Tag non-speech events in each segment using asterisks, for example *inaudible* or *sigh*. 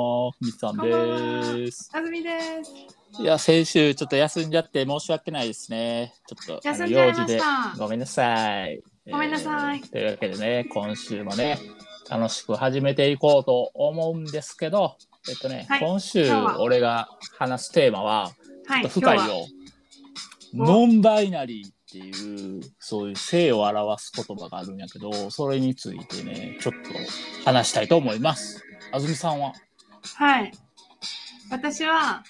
も、みつさんです。あずみです。いや、先週ちょっと休んじゃって申し訳ないですね。ちょっとあの休んじゃいまでごめんなさい。ごめんなさいえーというわけでね、今週もね、楽しく始めていこうと思うんですけど、えっとね、はい今週俺が話すテーマは、はい、深いよ。ノンバイナリーっていう、そういう性を表す言葉があるんやけど、それについてね、ちょっと話したいと思います。あずみさんは？はい。私は、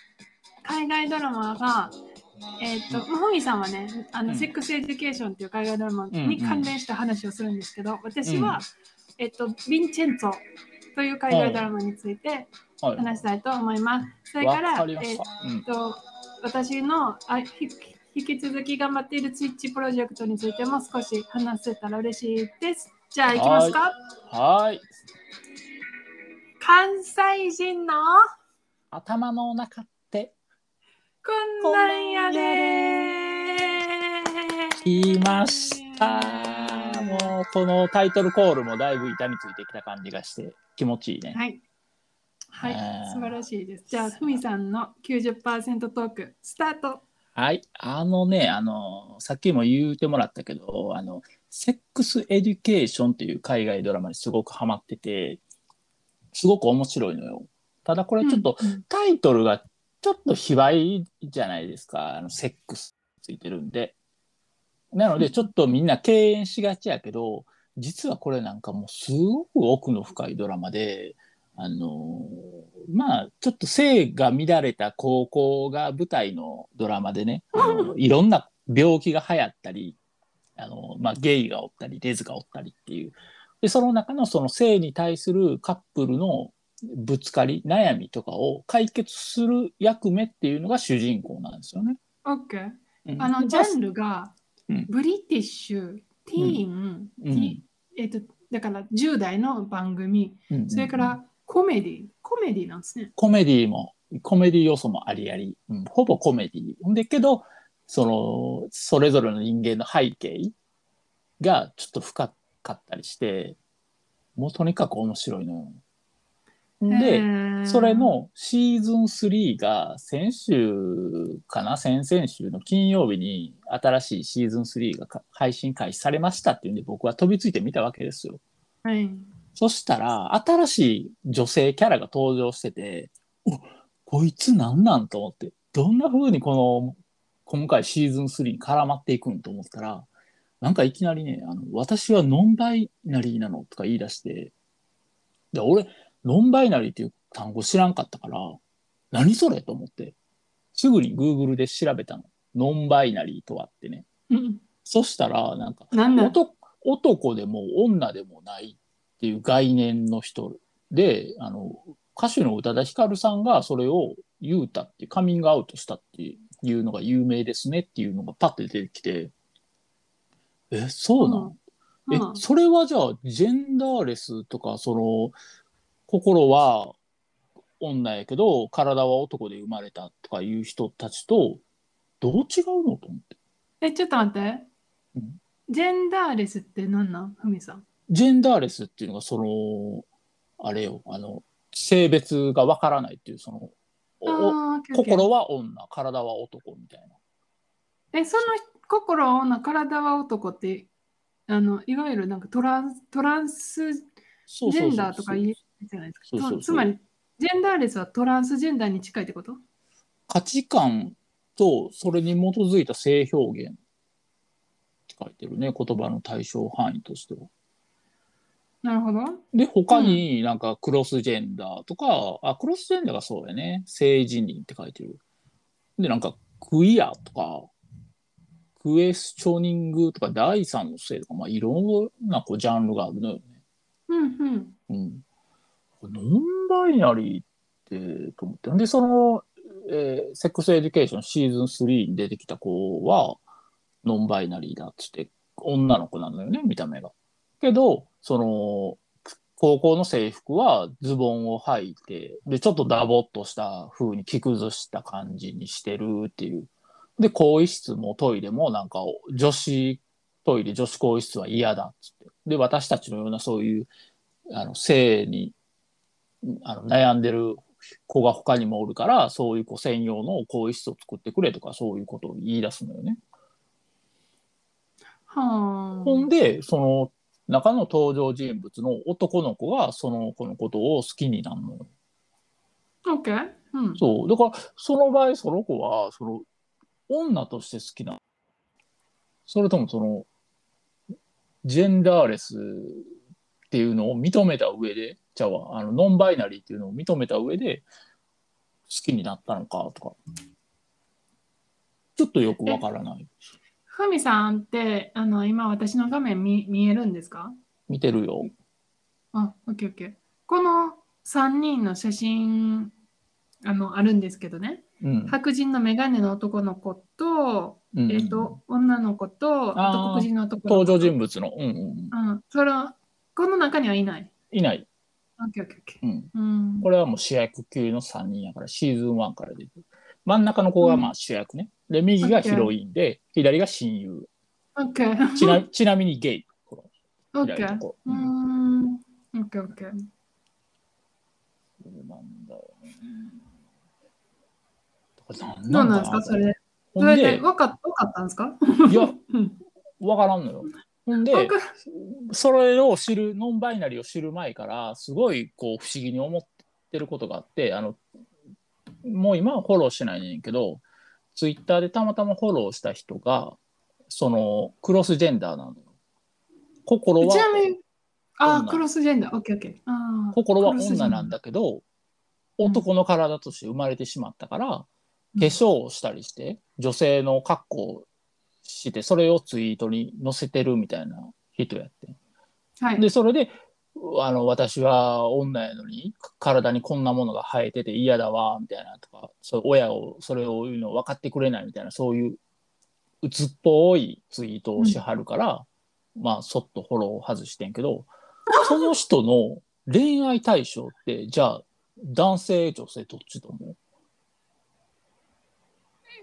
海外ドラマが、えっ、と、ふみさんはね、あの、うんセックスエデュケーションっていう海外ドラマうんうんに関連した話をするんですけど、私は、うんえっ、と、ヴィンチェンツォという海外ドラマについてはい。話したいと思います。それから、わかえっ、した。うんと、私のあひ引き続き頑張っているツイッチプロジェクトについても少し話せたら嬉しいです。じゃあ行きますか？はーい。関西人の？頭の中ってこんなんやで言いました。もうこのタイトルコールもだいぶ板についてきた感じがして気持ちいいね。はい。はい、えー素晴らしいです。じゃあ、ふみさんの90%トーク、スタート。はい。あのね、あの、さっきも言うてもらったけど、あの、セックスエデュケーションっていう海外ドラマにすごくハマってて、すごく面白いのよ。ただこれちょっとタイトルがちょっと卑猥じゃないですか。あの、セックスついてるんで。なのでちょっとみんな敬遠しがちやけど、実はこれなんかもうすごく奥の深いドラマで、あのまあちょっと性が乱れた高校が舞台のドラマでね、あのいろんな病気が流行ったり、あのまあ、ゲイがおったりレズがおったりっていうでその中のその性に対するカップルのぶつかり悩みとかを解決する役目っていうのが主人公なんですよね。オッケー。うん。あの、ジャンルがうん、ブリティッシュ、ティーン、うん。ティえっ、と、だから10代の番組、うん。それからコメディ、コメディなんですね。コメディもコメディ要素もありあり、うん、ほぼコメディ。ほんでけどそのそれぞれの人間の背景がちょっと深かったりしてもうとにかく面白いのよ。へでーそれ、のシーズン3が先週かな先々週の金曜日に新しいシーズン3がか配信開始されましたっていうんで僕は飛びついてみたわけですよ。はい。そしたら新しい女性キャラが登場してておこいつなんなんと思ってどんな風にこの今回シーズン3に絡まっていくんと思ったらなんかいきなりねあの私はノンバイナリーなのとか言い出してで俺ノンバイナリーっていう単語知らんかったから何それと思ってすぐに Google で調べたの。ノンバイナリーとはってね。うん。そしたらなんか男男でも女でもないっていう概念の人であの歌手の宇多田ヒカルさんがそれを言うたってカミングアウトしたっていうのが有名ですねっていうのがパッて出てきてえそうなん、うん。えそれはじゃあジェンダーレスとかその心は女やけど体は男で生まれたとかいう人たちとどう違うのと思って。え、ちょっと待って。うん。ジェンダーレスって何なん？ふみさん。ジェンダーレスっていうのがそのあれよ。あの性別がわからないっていうそのお心は女体は男みたいなえ、その心は女、体は男って、あの、いわゆるなんかトランス、トランスジェンダーとか言えるじゃないですか。つまり、ジェンダーレスはトランスジェンダーに近いってこと？価値観とそれに基づいた性表現って書いてるね言葉の対象範囲としては。なるほど。で他になんかクロスジェンダーとか、あクロスジェンダーがそうやね性自認って書いてる。でなんかクイアとかクエスチョニングとか第三の性とか、まあ、いろんなこうジャンルがあるのよね。うんうん。うん、ノンバイナリーってと思ってでその、えーセックスエデュケーションシーズン3に出てきた子はノンバイナリーだっつって女の子なのよね見た目が。けどその高校の制服はズボンを履いてでちょっとダボっとした風に着崩した感じにしてるっていう。で更衣室もトイレもなんか女子トイレ女子更衣室は嫌だっつってで私たちのようなそういうあの性にあの悩んでる子が他にもおるからそういう子専用の更衣室を作ってくれとかそういうことを言い出すのよね。はあ。ほんでその中の登場人物の男の子がその子のことを好きになるのよ。OK。うん。そうだからその場合その子はその女として好きなそれともそのジェンダーレスっていうのを認めた上でじゃああのノンバイナリーっていうのを認めた上で好きになったのかとか。ちょっとよくわからない。ふみさんって、あの、今私の画面見見えるんですか？見てるよ。あ、OK、OK。この3人の写真、あの、あるんですけどね。うん、白人のメガネの男の子と、うんえっ、と、女の子と、あと黒人の男の子。登場人物の、うんうん、うん。それは、この中にはいない。いない。これはもう主役級の3人やからシーズン1から出てる真ん中の子がまあ主役ね、で右がヒロインで左が親友 OK。ちなちなみにゲイこの左の。子、ううんん。OK、OK。そうなんだよねだからどうなんですかそれ？で。ほんでそれで、分かった？んですか？いや *laughs* うん。わからんのよ。ほんでそれを知るノンバイナリーを知る前からすごいこう不思議に思ってることがあってあのもう今はフォローしてないねんけどツイッターでたまたまフォローした人がそのクロスジェンダーなのよ。心はちなみに、あクロスジェンダー。OK、OK。あー心はクロスジェンダー。女なんだけどうん。男の体として生まれてしまったから、化粧をしたりして女性の格好をしてそれをツイートに載せてるみたいな人やって。はい。でそれであの私は女やのに体にこんなものが生えてて嫌だわみたいなとかそう親をそれを言うの分かってくれないみたいなそういう鬱っぽいツイートをしはるから、まあそっとフォロー外してんけどその人の恋愛対象ってじゃあ男性女性どっちと思う？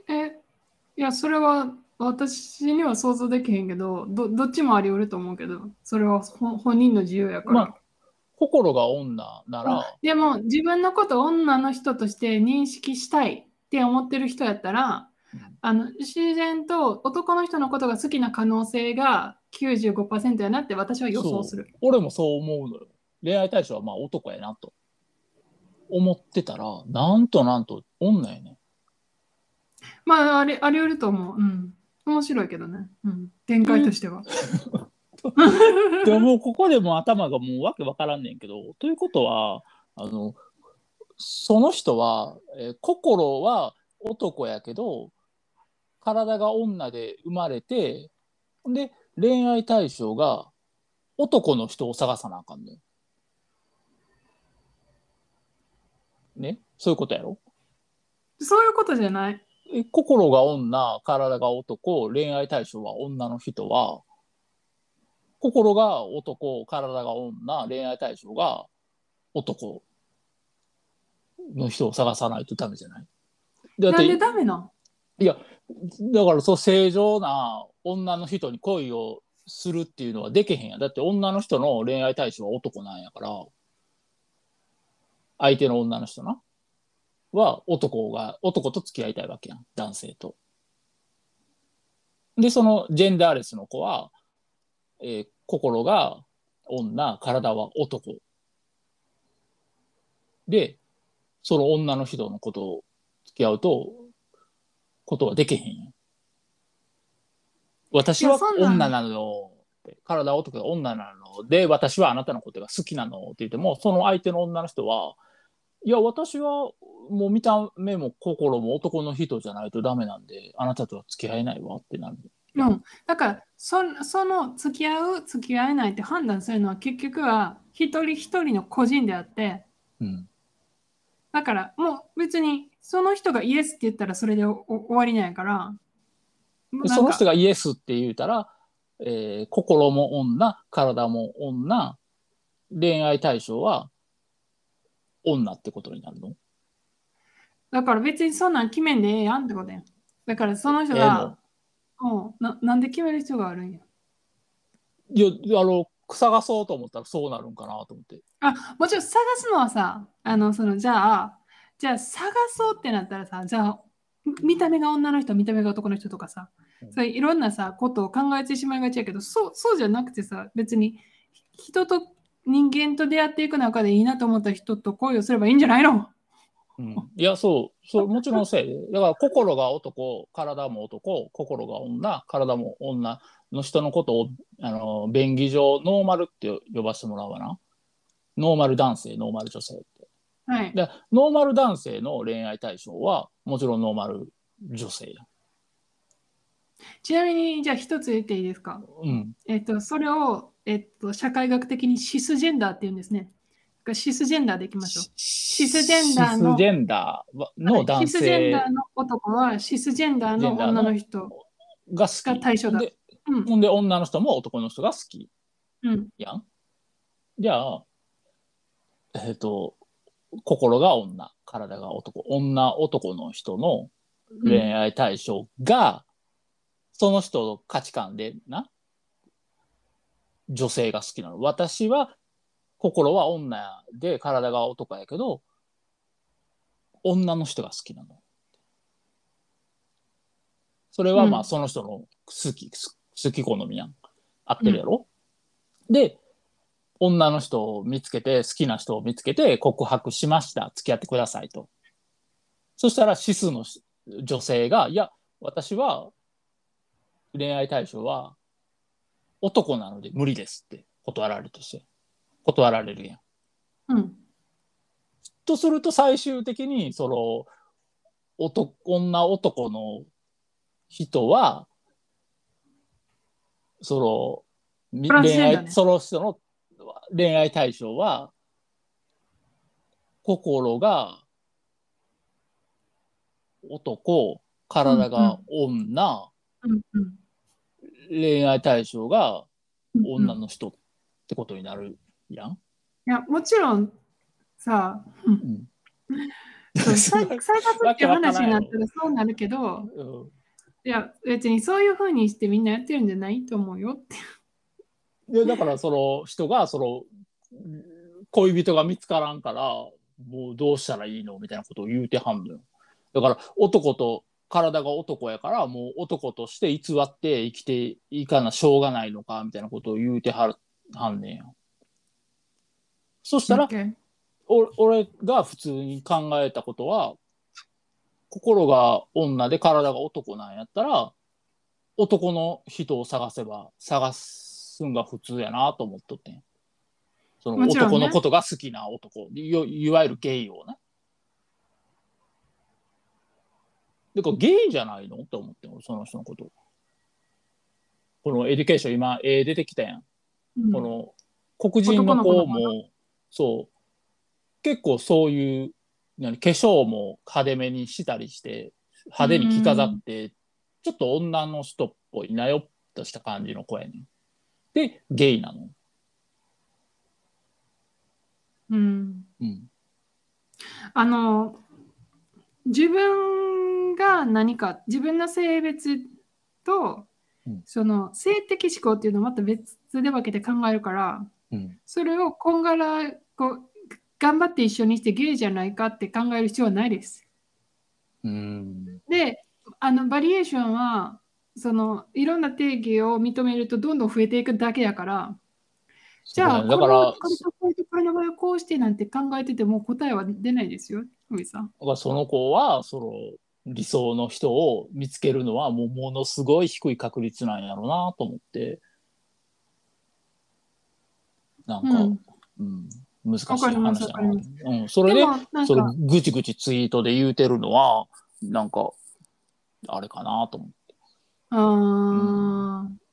え、いや、それは私には想像できへんけど、どどっちもあり得ると思うけど、それはほ本人の自由やから。まあ心が女なら。あでも、自分のことを女の人として認識したいって思ってる人やったら、うん。あの自然と男の人のことが好きな可能性が95%やなって私は予想する。俺もそう思うのよ。恋愛対象はまあ男やなと思ってたらなんとなんと女やねんまあ、ありあり得ると思う。うん。面白いけどね。うん。展開としては。*laughs* でももうここでもう頭がもうわけわからんねんけどということはあのその人は、えー心は男やけど体が女で生まれてで恋愛対象が男の人を探さなあかんねん。ね？そういうことやろ？そういうことじゃない。え心が女体が男恋愛対象は女の人は心が男体が女恋愛対象が男の人を探さないとダメじゃない？だっなんでてダメなんだからそう正常な女の人に恋をするっていうのはできへんや。んだって女の人の恋愛対象は男なんやから。相手の女の人なは男が男と付き合いたいわけやん男性と。でそのジェンダーレスの子は、えー心が女体は男でその女の人のことを付き合うとことはできへんやん。私は女なの体は男が女なので私はあなたのことが好きなのって言ってもその相手の女の人はいや私はもう見た目も心も男の人じゃないとダメなんであなたとは付き合えないわってなる。うん、だからそその付き合う付き合えないって判断するのは結局は一人一人の個人であってうん、だからもう別にその人がイエスって言ったらそれで終わりなんやからでその人ががイエスって言うたら、えー心も女体も女恋愛対象は女ってことになるの？だから別にそんなん決めんでええやんってことやん。だからその人ええが、うんななんで決める必要があるんや？いやあの探そうと思ったらそうなるんかなと思って。あ、もちろん探すのはさ、あの、その、じゃあ、じゃあ探そうってなったらさ、じゃあ、見た目が女の人、見た目が男の人とかさ、うん。そういういろんなさ、ことを考えてしまいがちやけど、そう、そうじゃなくてさ、別に人と人間と出会っていく中でいいなと思った人と恋をすればいいんじゃないの？うん、いやそう。そうもちろんせいだから心が男体も男心が女。体も女の人のことをあの便宜上ノーマルって呼ばせてもらうわな。ノーマル男性ノーマル女性って。はい。でノーマル男性の恋愛対象はもちろんノーマル女性や。ちなみに、じゃあ一つ言っていいですか？うん。えっと、それを、えっと、社会学的にシスジェンダーって言うんですね。シスジェンダーでいきましょう。シスジェンダーのシスジェンダーはの男シスジェン性ダーの男はシスジェンダーの女の人。が対象だでうん。で女の人も男の人が好きうん。やん。じゃあ、えっ、と、心が女、体が男、女、男の人の恋愛対象が、その人の価値観でな、女性が好きなの。私は、心は女で体が男やけど、女の人が好きなの。それはまあうんその人の好き、好き好みやん。合ってるやろ、で、女の人を見つけて、好きな人を見つけて告白しました。付き合ってくださいと。そしたら、シスの女性が、いや、私は恋愛対象は男なので無理ですって断られるとして。断られるやん。うん。とすると最終的にその男女男の人はその恋愛その人の恋愛対象は心が男体が女、うん。うん。恋愛対象がうん女の人ってことになるやん？いや、もちろんさ、うん。うん。そう再再活っていう話になったわらそうなるけど、うん。いや、別にそういうふうにしてみんなやってるんじゃないと思うよって。でだからその人がその恋人が見つからんからもうどうしたらいいの？みたいなことを言うてはんのよ。だから男と体が男やからもう男として偽って生きていかなしょうがないのかみたいなことを言うてはるはんねんよ。そしたらお俺が普通に考えたことは心が女で体が男なんやったら男の人を探せば探すんが普通やなと思っとってん。その男のことが好きな男いいわゆるゲイをねでこれゲイじゃないの？って思ってその人のこと。このエデュケーション今絵出てきたやん。うん。この黒人の子もそう。結構そういう何化粧も派手めにしたりして派手に着飾ってちょっと女の人っぽいなよっとした感じの子やねん。でゲイなの。うん。うん。あの、自分が何か、自分の性別と、うんその性的思考っていうのをまた別で分けて考えるから、うんそれをこんがらこう頑張って一緒にしてゲイじゃないかって考える必要はないです。うんで、あのバリエーションはそのいろんな定義を認めるとどんどん増えていくだけやから、じゃあ、だからこれとこれとこれの場合はこうしてなんて考えてても答えは出ないですよ、ふみさん。その子はその理想の人を見つけるのはもうものすごい低い確率なんやろうなと思ってなんか、うんうん難しい話だなま。うん、それでそれか、ぐちぐちツイートで言うてるのはなんかあれかなと思って。あー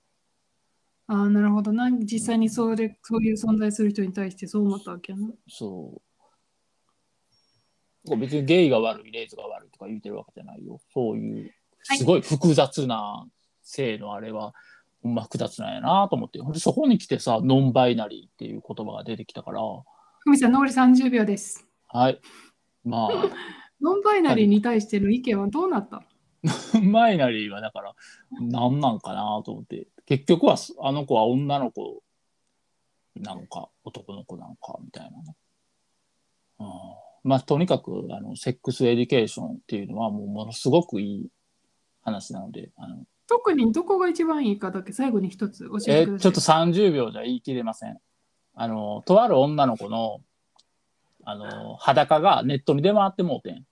あー、なるほどな。実際にそれそういう存在する人に対してそう思ったわけやな。そう。別にゲイが悪い、レイズが悪いとか言うてるわけじゃないよ。そういう、はいすごい複雑な性のあれは、ほんま複雑なんやなと思って。そこに来てさ、ノンバイナリーっていう言葉が出てきたから、ふみさん、残り30秒です。はい。まノンバイナリーに対しての意見はどうなった、あ、バイナリーはだから、何なんかなと思って。結局は、あの子は女の子なんか男の子なんかみたいなね。うん、まあとにかくあのセックスエデュケーションっていうのはもうものすごくいい話なのであの特にどこが一番いいかだけ最後に一つ教えてください。えちょっと30秒じゃ言い切れません。あのとある女の子のあの裸がネットに出回ってもうてん。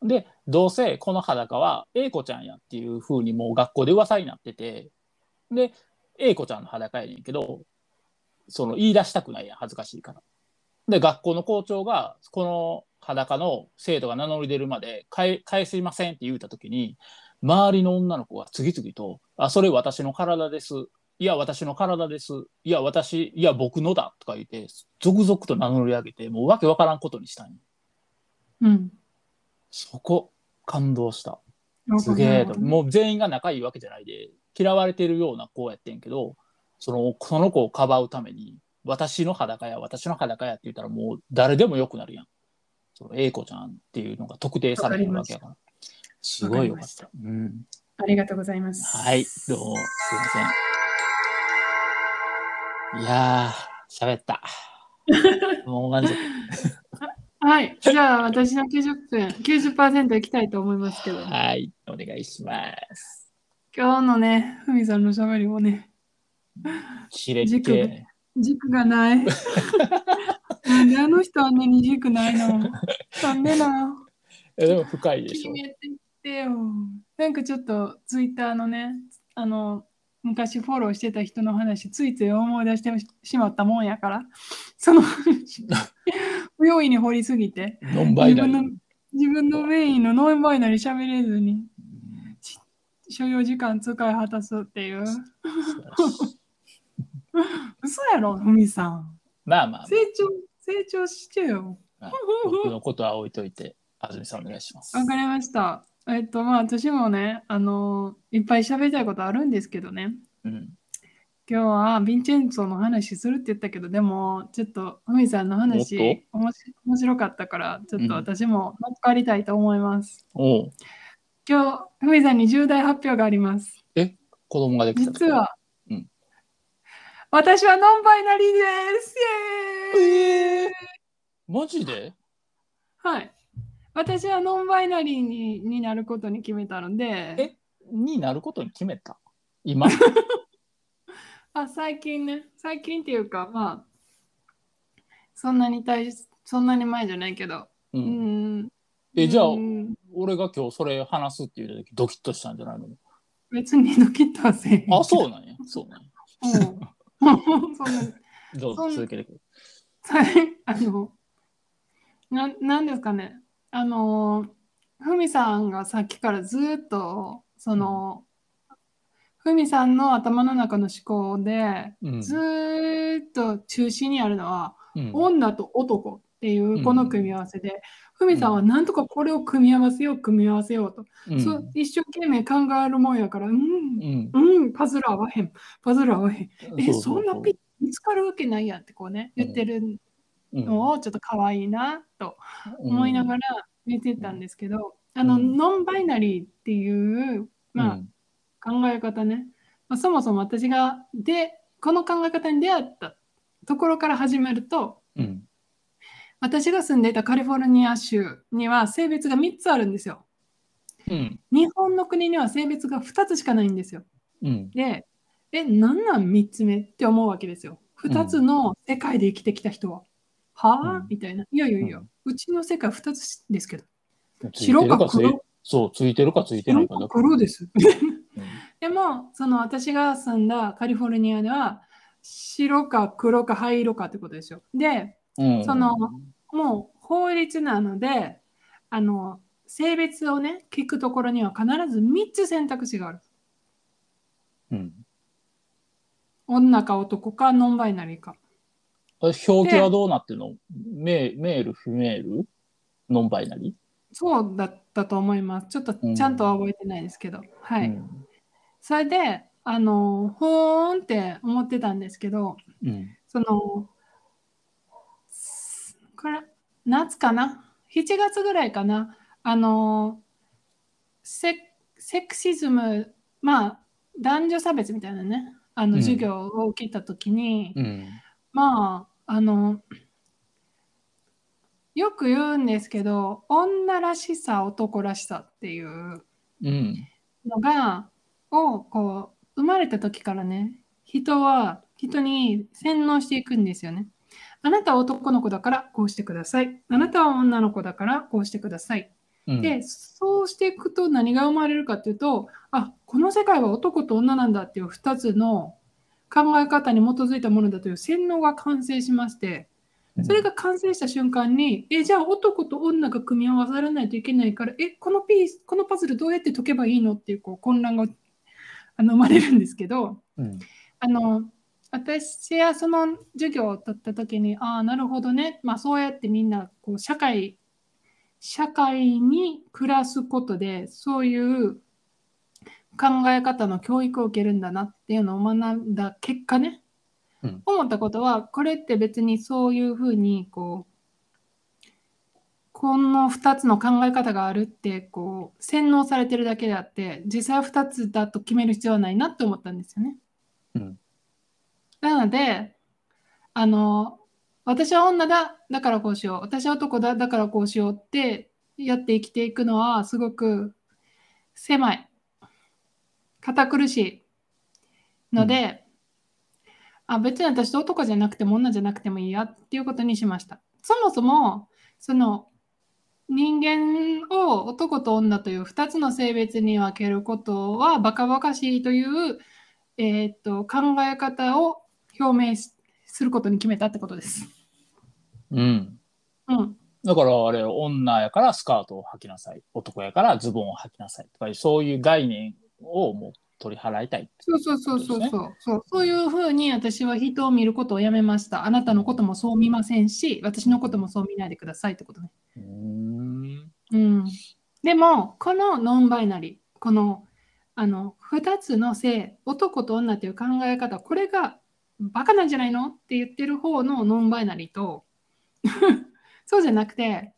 でどうせこの裸は A 子ちゃんやっていう風にもう学校で噂になっててで A 子ちゃんの裸やねんけどその言い出したくないやん恥ずかしいから。で学校の校長がこの裸の生徒が名乗り出るまで返返しませんって言うた時に周りの女の子が次々と「あそれ私の体です」「いや私の体です」「いや私いや僕のだ」とか言って続々と名乗り上げてもうわけわからんことにしたんよ。うん。そこ感動した。なすげえと。もう全員が仲いいわけじゃないで嫌われてるような子やってんけどそのその子をかばうために私の裸や私の裸やって言ったらもう誰でもよくなるやんその A 子ちゃんっていうのが特定されてるわけやからすごいよかったうんありがとうございます。はい、どうも、すいません。いやー、喋った。*laughs* もう満足。はい。じゃあ、私の90分、90%いきたいと思いますけど、はい、お願いします。今日のね、ふみさんのしゃべりもね、キレッ軸ケ。軸がない。なんであの人あんなに軸ないの？なんでなえでも深いでしょ。決めてってよ。なんかちょっとツイッターのね、あの、昔フォローしてた人の話、ついつい思い出してしまったもんやから、その話、不用意に掘りすぎて、ノンバイナリー自分の。自分のメインのノンバイナリー喋れずに、所要時間使い果たすっていう。*laughs* 嘘やろ、ふみさん。まあまあ成長、成長してよ。まあ、僕のことは置いといて、安住さんお願いします。わかりました。えっと、まあ、私もね、あのいっぱい喋りたいことあるんですけどね。うん、今日はヴィンチェンツォの話するって言ったけど、でも、ちょっと、ふみさんの話、おもし面白かったから、ちょっと私も乗っかりたいと思います。おう今日、ふみさんに重大発表があります。子供ができた実は、うん私はノンバイナリーです。イエーイ。えー、マジで？はい。私はノンバイナリーにになることに決めたので、え？になることに決めた？今？*laughs* あ最近ね、最近っていうか、まあ、そんなに大しそんなに前じゃないけど、う、うん。ん。えじゃあうん。俺が今日それ話すっていう時ドキッとしたんじゃないの？別にドキッとはせえへん。あ、そうなんや。そうなんや。うん。*laughs* そんなどう？続けてくあのな、なんですかね、あの、ふみさんがさっきからずっと、その、ふみさんの頭の中の思考で、うん。ずーっと中心にあるのは、うん。女と男っていうこの組み合わせで、ふみさんはなんとかこれを組み合わせよう、組み合わせようと、うん。そう一生懸命考えるもんやから、うん、うん。うん、パズル合わへん、パズル合わへん。え、そんなピッ見つかるわけないやんってこうね、言ってるうん。のをちょっと可愛いなと思いながら見てたんですけど、あの、うん。ノンバイナリーっていう、まあ、うん。考え方ね、まあ、そもそも私がでこの考え方に出会ったところから始めるとうん私が住んでいたカリフォルニア州には性別が3つあるんですよ。うん日本の国には性別が2つしかないんですよ。うんで、え、なんなん3つ目って思うわけですよ。2つの世界で生きてきた人は。はあ、うんみたいな。いやいやいや、ううちの世界2つですけど。白か黒？そうついてるかついてない白かかだけ黒です。う *laughs* でも、その私が住んだカリフォルニアでは、白か黒か灰色かってことですよ。で、んそのもう法律なので、あの、性別をね、聞くところには必ず3つ選択肢がある。うん女か男かノンバイナリーか。あ表記はどうなってるの？メメール、フィメール？ノンバイナリそうだったと思います。ちょっとうんちゃんとは覚えてないですけど。はーい。それで、あの、ほーんって思ってたんですけど、うんその、すこれ、夏かな ?7 月ぐらいかな？あの、セセクシズム、まあ、男女差別みたいなね、あのうん授業を受けたときに、うんまあ、あの、よく言うんですけど、女らしさ、男らしさっていううん。のが、を、こう、生まれた時からね、人は人に洗脳していくんですよね。あなたは男の子だからこうしてください。あなたは女の子だからこうしてください。うん、で、そうしていくと何が生まれるかっていうと、あ、この世界は男と女なんだっていう2つの考え方に基づいたものだという洗脳が完成しまして、それが完成した瞬間に、え、じゃあ男と女が組み合わさらないといけないから、え、このピース、このパズルどうやって解けばいいのっていうこう混乱があの生まれるんですけど、うん、あの、私はその授業を取った時に、ああ、なるほどね。まあそうやってみんなこう社会、社会に暮らすことで、そういう考え方の教育を受けるんだなっていうのを学んだ結果ね、うん思ったことは、これって別にそういうふうに、こう、この2つの考え方があるって、こう、洗脳されてるだけであって、実際2つだと決める必要はないなって思ったんですよね。うんなので、あの、私は女だ、だからこうしよう。私は男だ、だからこうしようってやって生きていくのはすごく狭い。堅苦しいので、あ別に私と男じゃなくても女じゃなくてもいいやっていうことにしました。そもそも、その人間を男と女という2つの性別に分けることはバカバカしいという、えーっと考え方を表明しすることに決めたってことです。うん。うん。だからあれ、女やからスカートを履きなさい。男やからズボンを履きなさい。とか、そういう概念をもう取り払いたい。そうそうそうそうそうそうそう。そういうふうに私は人を見ることをやめました。あなたのこともそう見ませんし、私のこともそう見ないでくださいってことね。うーん。うん。でも、このノンバイナリー、このあの2つの性、男と女という考え方、これがバカなんじゃないの？って言ってる方のノンバイナリーと、*laughs* そうじゃなくて、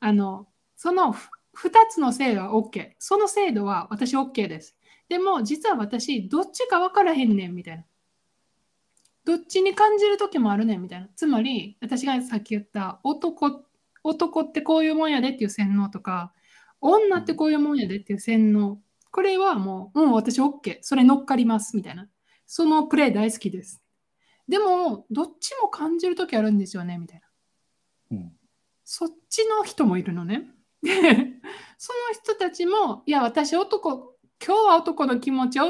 あのその2つの性は OK。その制度は私 OK です。でも実は私、どっちか分からへんねんみたいな。どっちに感じる時もあるねんみたいな。つまり、私がさっき言った男、男ってこういうもんやでっていう洗脳とか、女ってこういうもんやでっていう洗脳。これはもう、うん、私 OK。それ乗っかりますみたいな。そのプレイ大好きです。でも、どっちも感じる時あるんですよねみたいな。うん。そっちの人もいるのね。で、*laughs* その人たちも、いや、私男、今日は男の気持ちを、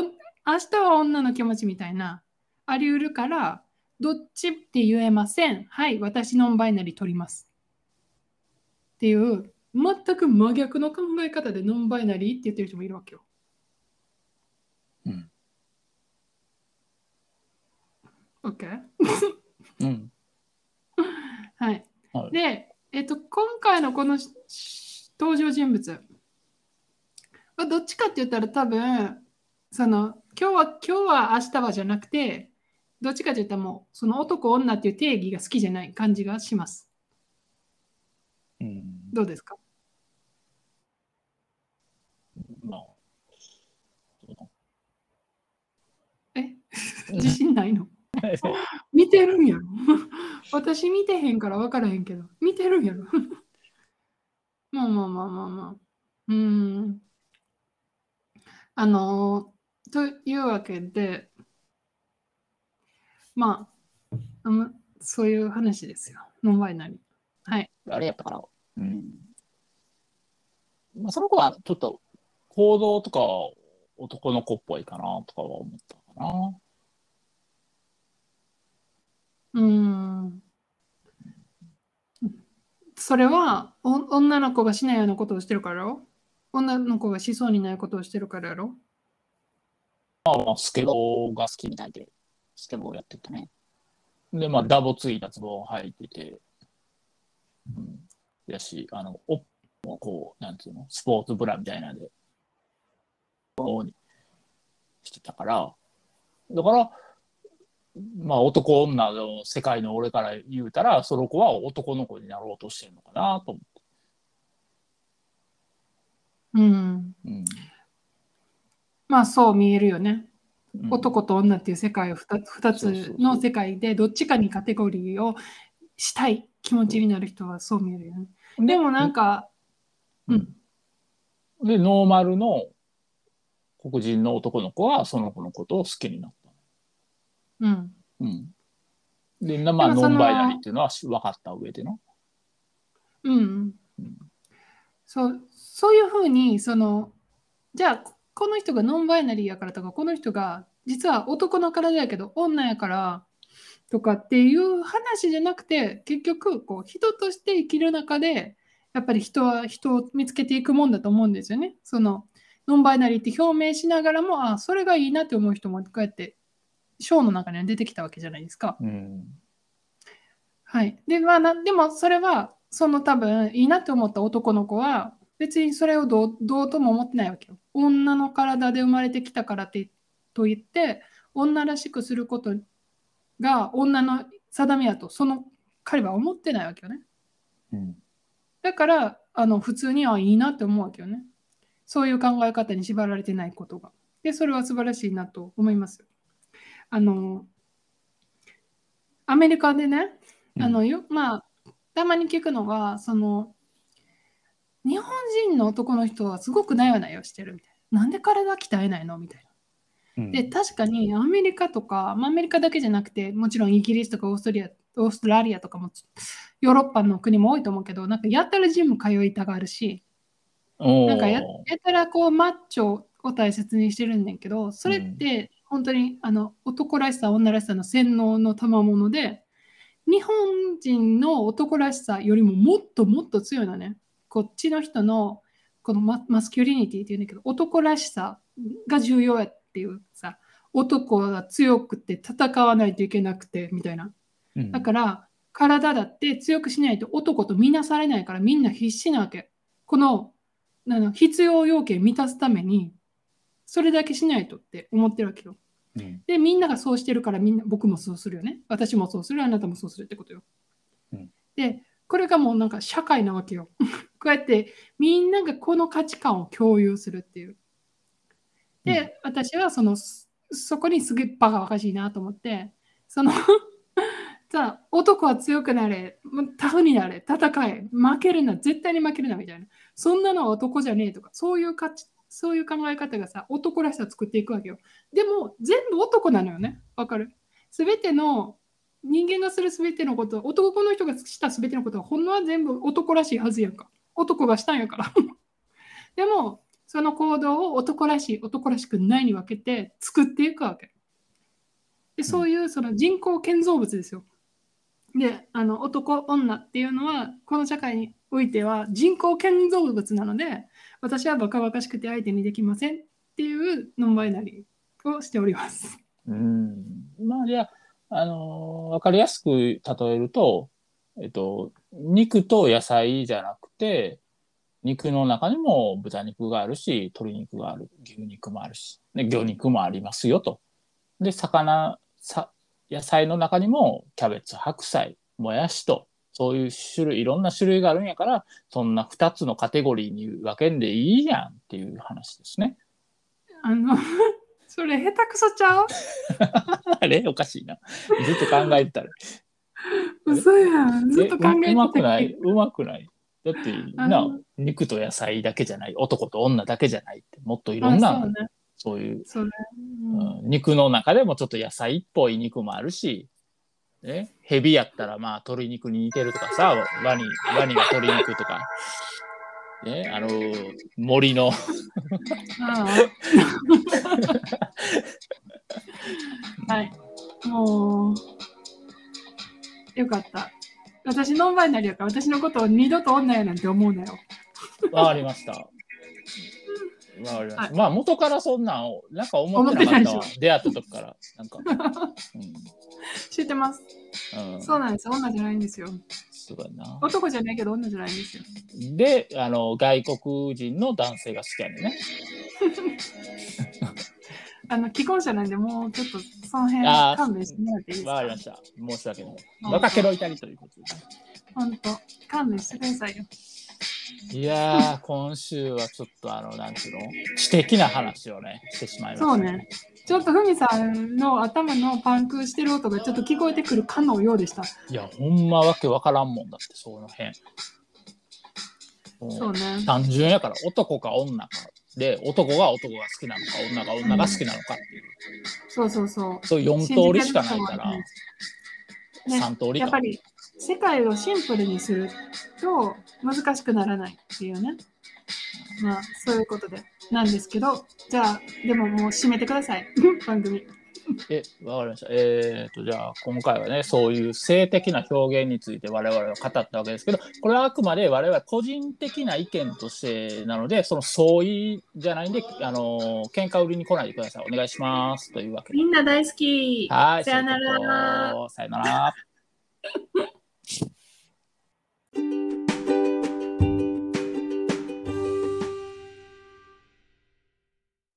明日は女の気持ちみたいな、あり得るから、どっちって言えません。はい、私ノンバイナリー取ります。っていう、全く真逆の考え方でノンバイナリーって言ってる人もいるわけよ。うん。OK? うん。はい。はいで、えっと、今回のこの登場人物はどっちかって言ったら多分、その、今日は、今日は明日はじゃなくて、どっちかって言ったらもう、その男女っていう定義が好きじゃない感じがします。うん。どうですか？まあ。え？*laughs* 自信ないの？*laughs* 見てるんやろ？*laughs* 私見てへんから分からへんけど、見てるんやろ？*laughs* まあまあまあまあまあ。うん。あのーというわけで、まあ、あのそういう話ですよ。ノンバイナリー。はい。あれやったから。うん。まあ、その子はちょっと行動とか男の子っぽいかなとかは思ったかな。うん。それはお女の子がしないようなことをしてるから？ろ女の子がしそうにないことをしてるからやろ？まあ、スケボーが好きみたいで、スケボーやっててね。で、まあ、ダボついたズボン履いてて、うん。やし、あの、おこう、なんていうの、スポーツブラみたいなんで、こうにしてたから、だから、まあ、男女の世界の俺から言うたら、その子は男の子になろうとしてるのかなと思って。うん。うん。まあそう見えるよね。うん男と女っていう世界を 2, 二そうそうそうつの世界でどっちかにカテゴリーをしたい気持ちになる人はそう見えるよね。でもなんか、うん、で、ノーマルの黒人の男の子はその子のことを好きになった。うん、うん。で、なまあ、ノンバイナリーっていうのは分かった上での。うんうん。そうそういうふうにそのじゃあこの人がノンバイナリーやからとかこの人が実は男の体やけど女やからとかっていう話じゃなくて結局こう人として生きる中でやっぱり人は人を見つけていくもんだと思うんですよね。そのノンバイナリーって表明しながらもあそれがいいなって思う人もこうやってショーの中には出てきたわけじゃないですか。うん。はい。で、まあな、でもそれは、その多分いいなって思った男の子は、別にそれをどうどうとも思ってないわけよ。女の体で生まれてきたからってと言って、女らしくすることが女の定めやと、その彼は思ってないわけよね。うん。だから、あの普通にはいいなって思うわけよね。そういう考え方に縛られてないことが。で、それは素晴らしいなと思いますよ。あの、アメリカでね、あのよまあ、たまに聞くのが、その、日本人の男の人はすごくなよなよしてるみたいな。なんで体鍛えないの？みたいな。うん。で、確かにアメリカとか、まあ、アメリカだけじゃなくて、もちろんイギリスとかオーストリア、オーストラリアとかも、ヨーロッパの国も多いと思うけど、なんかやったらジム通いたがるし、なんかややたらこうマッチョを大切にしてるんだけど、それって本当にあの男らしさ、女らしさの洗脳の賜物で、日本人の男らしさよりももっともっと強いのね。こっちの人のこのママスキュリニティっていうんだけど、男らしさが重要やっていうさ、男が強くて戦わないといけなくてみたいな。うんだから体だって強くしないと男と見なされないからみんな必死なわけ。このあの必要要件満たすためにそれだけしないとって思ってるわけよ。うんでみんながそうしてるからみんな僕もそうするよね。私もそうするあなたもそうするってことよ。うんでこれがもうなんか社会なわけよ。*laughs* こうやってみんながこの価値観を共有するっていう。で、うん私はそのそそこにすげえバカバカしいなと思ってその *laughs* さあ男は強くなれタフになれ戦え負けるな絶対に負けるなみたいなそんなのは男じゃねえとかそういう価値そういう考え方がさ男らしさを作っていくわけよ。でも全部男なのよね。わかる？全ての人間がする全てのこと男の人がした全てのことはほんのは全部男らしいはずやんか。男がしたんやから。*laughs* でもその行動を男らしい男らしくないに分けて作っていくわけ。でそういうその人工建造物ですよ。であの男女っていうのはこの社会においては人工建造物なので私はバカバカしくて相手にできませんっていうノンバイナリーをしております。うんまあじゃあ、あのーわかりやすく例えると、えっと、肉と野菜じゃなくて、肉の中にも豚肉があるし、鶏肉がある、牛肉もあるし、で魚肉もありますよと。で、魚、さ野菜の中にもキャベツ、白菜、もやしと、そういう種類、いろんな種類があるんやから、そんな2つのカテゴリーに分けんでいいやんっていう話ですね。あの *laughs* それ下手くそちゃう？*laughs* あれ？おかしいな。ずっと考えてたら。*laughs* 嘘やん。ずっと考えてえううまくたない？うまくない？だってあなの肉と野菜だけじゃない？男と女だけじゃないって。もっといろあんなそうね。いう、それ、うん。肉の中でもちょっと野菜っぽい肉もあるし、ね、ヘビやったらまあ鶏肉に似てるとかさワニワニが鶏肉とか、ね、あの森の *laughs* はい。もう、よかった。私ノンバイナリーやから私のことを二度と女やなんて思うなよ。わかりました。はいまあ元からそんなんをなんか思ってなかったわ。出会った時からなんか、*laughs* 知ってます。うんうん、そうなんです。女じゃないんですよ。そうだな。男じゃないけど女じゃないんですよ。で、あの、外国人の男性が好きやねんね。*laughs* あの既婚者なんで、もうちょっとその辺勘弁してもらっていいですか？わかりました。申し訳ない。うん若けろいたりということで。本当、勘弁してくださいよ。いやー、今週はちょっとあの、なんていうの知的な話をね、してしまいました、そうね。ちょっとふみさんの頭のパンクしてる音がちょっと聞こえてくるかのようでした。いや、ほんまわけわからんもんだって、その辺。そうね。単純やから、男か女か。で、男が男が好きなのか、女が女が好きなのかっていう。そうそうそう。そういう4通りしかないから、ね3通りかやっぱ。り世界をシンプルにすると難しくならないっていうね。まあそういうことでなんですけど、じゃあでももう締めてください、*laughs* 番組。え、わかりました。えー、と、じゃあ、今回はね、そういう性的な表現について我々は語ったわけですけど、これはあくまで我々個人的な意見としてなので、その相違じゃないんで、あのー、喧嘩売りに来ないでください。お願いします。というわけで。みんな大好き。はい、さよならさよなら。*laughs* Thank you.